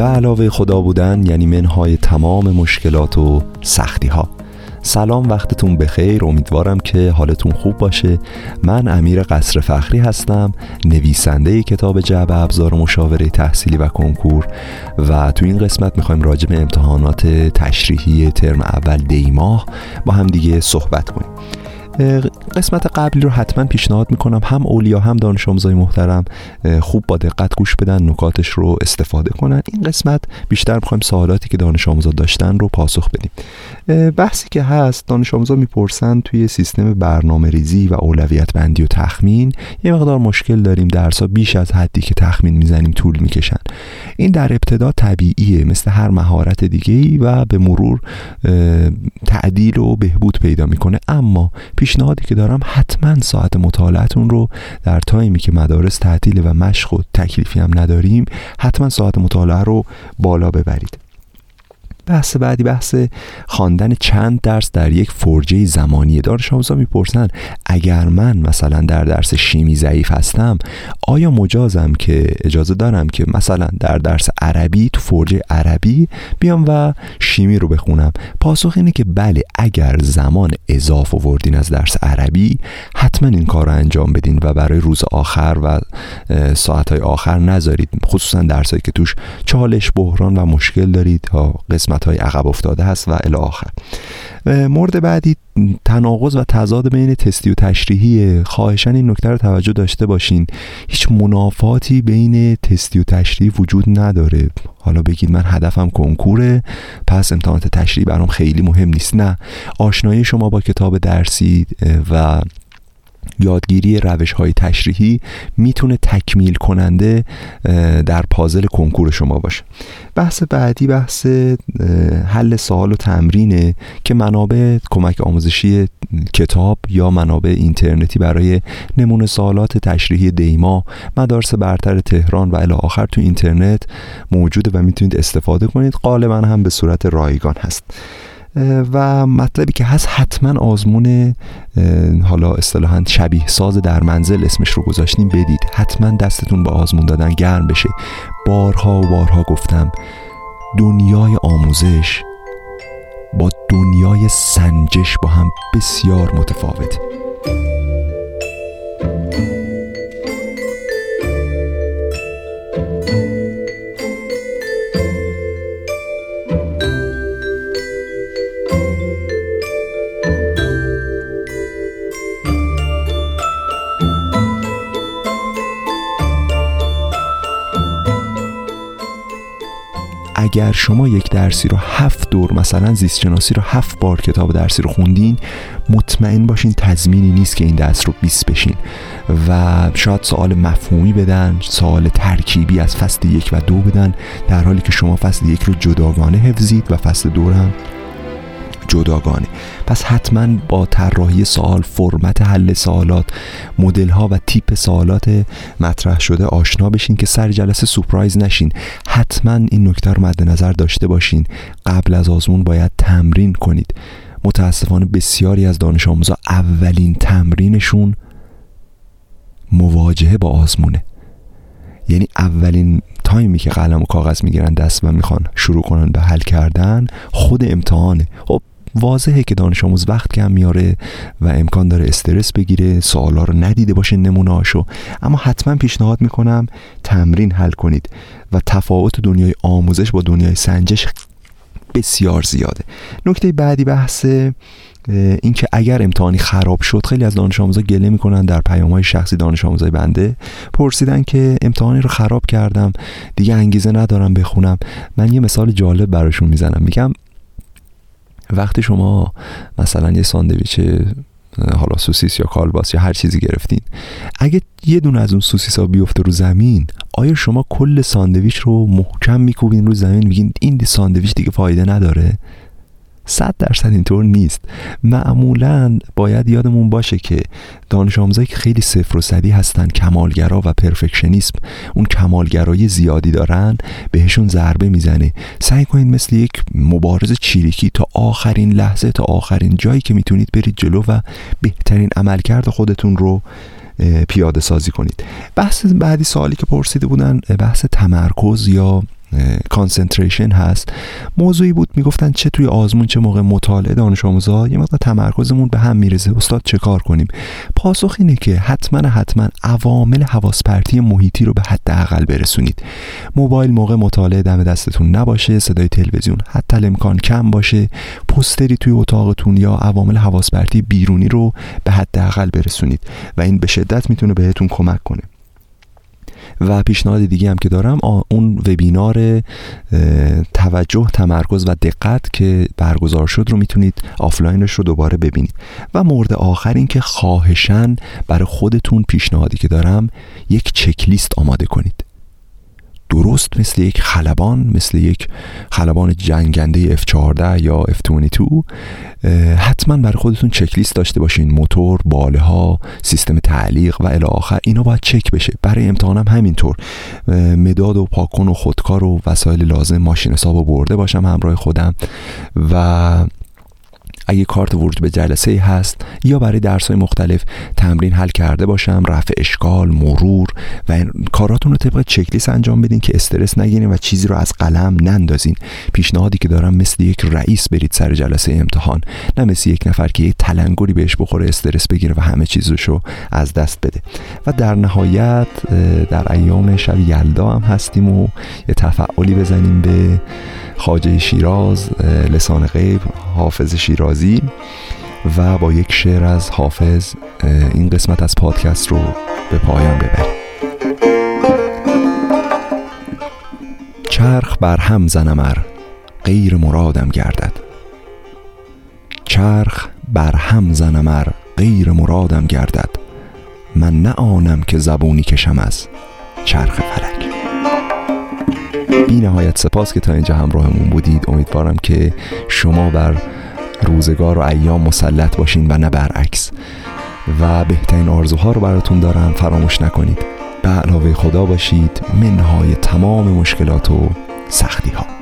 به علاوه خدا بودن یعنی منهای تمام مشکلات و سختی ها سلام وقتتون بخیر. امیدوارم که حالتون خوب باشه. من امیر قصر فخری هستم نویسنده کتاب جعب ابزار مشاوره تحصیلی و کنکور و تو این قسمت می‌خوایم راجع به امتحانات تشریحی ترم اول دیماه با هم دیگه صحبت کنیم. قسمت قبلی رو حتما پیشنهاد می‌کنم. هم اولیا هم دانش آموزای محترم خوب با دقت گوش بدن نکاتش رو استفاده کنن. این قسمت بیشتر می‌خوایم سوالاتی که دانش آموزا داشتن رو پاسخ بدیم. بحثی که هست دانش آموزا می‌پرسن توی سیستم برنامه ریزی و اولویت بندی و تخمین یه مقدار مشکل داریم. درسا بیش از حدی که تخمین می‌زنیم طول می‌کشن. این در ابتدا طبیعیه مثل هر مهارت دیگه و به مرور تعدیل و بهبود پیدا می‌کنه. اما پیشنهادی که دارم حتما ساعت مطالعتون رو در تایمی که مدارس تعطیل و مشق و تکلیفی هم نداریم حتما ساعت مطالعه رو بالا ببرید. بحث بعدی بحث خواندن چند درس در یک فرجه زمانی دانش آموزا می‌پرسن اگر من مثلا در درس شیمی ضعیف هستم آیا مجازم که اجازه دارم که مثلا در درس عربی تو فرجه عربی بیام و شیمی رو بخونم؟ پاسخ اینه که بله اگر زمان اضافه وردین از درس عربی حتما این کار رو انجام بدین و برای روز آخر و ساعتهای آخر نذارید. خصوصا درسایی که توش چالش بحران و مشکل دارید. تا قسمت های عقب افتاده هست و الی آخر. مورد بعدی تناقض و تضاد بین تستی و تشریحی خواهشان این نکته رو توجه داشته باشین. هیچ منافاتی بین تستی و تشریحی وجود نداره. حالا بگید من هدفم کنکوره پس امتحانات تشریحی برام خیلی مهم نیست. نه. آشنایی شما با کتاب درسی و یادگیری روش های تشریحی می‌تونه تکمیل کننده در پازل کنکور شما باشه. بحث بعدی بحث حل سوال و تمرینه که منابع کمک آموزشی کتاب یا منابع اینترنتی برای نمونه سوالات تشریحی دیما مدارس برتر تهران و الی آخر تو اینترنت موجوده و می‌تونید استفاده کنید. غالبا هم به صورت رایگان هست. و مطلبی که هست حتما آزمون حالا اصطلاحا شبیه ساز در منزل اسمش رو گذاشتیم. بدید. حتما دستتون به آزمون دادن گرم بشه. بارها و بارها گفتم دنیای آموزش با دنیای سنجش با هم بسیار متفاوته اگر شما یک درسی رو هفت دور مثلا زیست شناسی رو هفت بار کتاب درسی رو خوندین مطمئن باشین تضمینی نیست که این درس رو 20 بشین. و شاید سوال مفهومی بدن سوال ترکیبی از فصل یک و دو بدن در حالی که شما فصل یک رو جداگانه حفظید و فصل دو هم جداگانه. پس حتما با طراحی سوال فرمت حل سوالات مدل ها و تیپ سوالات مطرح شده آشنا بشین که سر جلسه سورپرایز نشین. حتما این نکته رو مد نظر داشته باشین. قبل از آزمون باید تمرین کنید. متاسفانه بسیاری از دانش آموزا اولین تمرینشون مواجهه با آزمونه. یعنی اولین تایمی که قلم و کاغذ می‌گیرن دست و می‌خوان شروع کنن به حل کردن خود امتحانه. خب واضحه که دانش آموز وقت کم میاره و امکان داره استرس بگیره سوالا رو ندیده باشه نمونه هاشو اما حتما پیشنهاد می‌کنم تمرین حل کنید و تفاوت دنیای آموزش با دنیای سنجش بسیار زیاده. نکته بعدی بحث اینکه اگر امتحانی خراب شد خیلی از دانش آموزا گله می‌کنن در پیام های شخصی دانش آموزای بنده. پرسیدن که امتحانی رو خراب کردم دیگه انگیزه ندارم بخونم. من یه مثال جالب براشون می‌زنم. میگم وقتی شما مثلا یه ساندویچ حالا سوسیس یا کالباس یا هر چیزی گرفتین اگه یه دونه از اون سوسیس ها بیفته رو زمین آیا شما کل ساندویچ رو محکم میکوبین رو زمین؟ میگین این ساندویچ دیگه فایده نداره؟ صد درصد اینطور نیست. معمولا باید یادمون باشه که دانش آموزایی که خیلی صفر و صدی هستن کمالگرا و perfectionism اون کمالگرایی زیادی دارن بهشون ضربه می‌زنه. سعی کنید مثل یک مبارز چیریکی تا آخرین لحظه تا آخرین جایی که می‌تونید برید جلو و بهترین عملکرد خودتون رو پیاده سازی کنید. بحث بعدی سوالی که پرسیده بودن بحث تمرکز یا کانسنتریشن هست. موضوعی بود می‌گفتن چه توی آزمون چه موقع مطالعه. دانش آموزا یه مقدار تمرکزمون به هم میرزه استاد چه کار کنیم؟ پاسخ اینه که حتما حتما عوامل حواس پرتی محیطی رو به حداقل برسونید. موبایل موقع مطالعه دم دستتون نباشه صدای تلویزیون حتی امکان کم باشه. پستری توی اتاقتون یا عوامل حواس پرتی بیرونی رو به حداقل برسونید و این به شدت می‌تونه بهتون کمک کنه. و پیشنهاد دیگه هم که دارم اون وبینار توجه تمرکز و دقت که برگزار شد رو می‌تونید آفلاینش رو دوباره ببینید. و مورد آخر این که خواهشا برای خودتون پیشنهادی که دارم یک چکلیست آماده کنید. درست مثل یک خلبان مثل یک خلبان جنگنده F14 یا F22 حتما برای خودتون چکلیست داشته باشین. موتور باله ها سیستم تعلیق و الی آخر اینا باید چک بشه. برای امتحانم همینطور. مداد و پاکن و خودکار و وسایل لازم ماشین حساب برده باشم همراه خودم. و اگه کارت ورود به جلسه هست یا برای درس های مختلف تمرین حل کرده باشم رفع اشکال مرور و کاراتون رو طبق چکلیس انجام بدین که استرس نگیرین و چیزی رو از قلم نندازین. پیشنهادی که دارم مثل یک رئیس برید سر جلسه امتحان نه مثل یک نفر که یک تلنگری بهش بخوره استرس بگیره و همه چیزشو از دست بده. و در نهایت در ایام شب یلدا هم هستیم و یه تفعالی بزنیم به خاجه شیراز لسان غیب حافظ شیرازی و با یک شعر از حافظ این قسمت از پادکست رو به پایان ببریم. چرخ بر هم زنمر غیر مرادم گردد. چرخ بر هم زنمر غیر مرادم گردد. من نه آنم که زبونی کشم از چرخ فلک. بی نهایت سپاس که تا اینجا همراهمون بودید. امیدوارم که شما بر روزگار و ایام مسلط باشین و نه برعکس. و بهترین آرزوها رو براتون دارم فراموش نکنید. به علاوه خدا باشید. منهای تمام مشکلات و سختی ها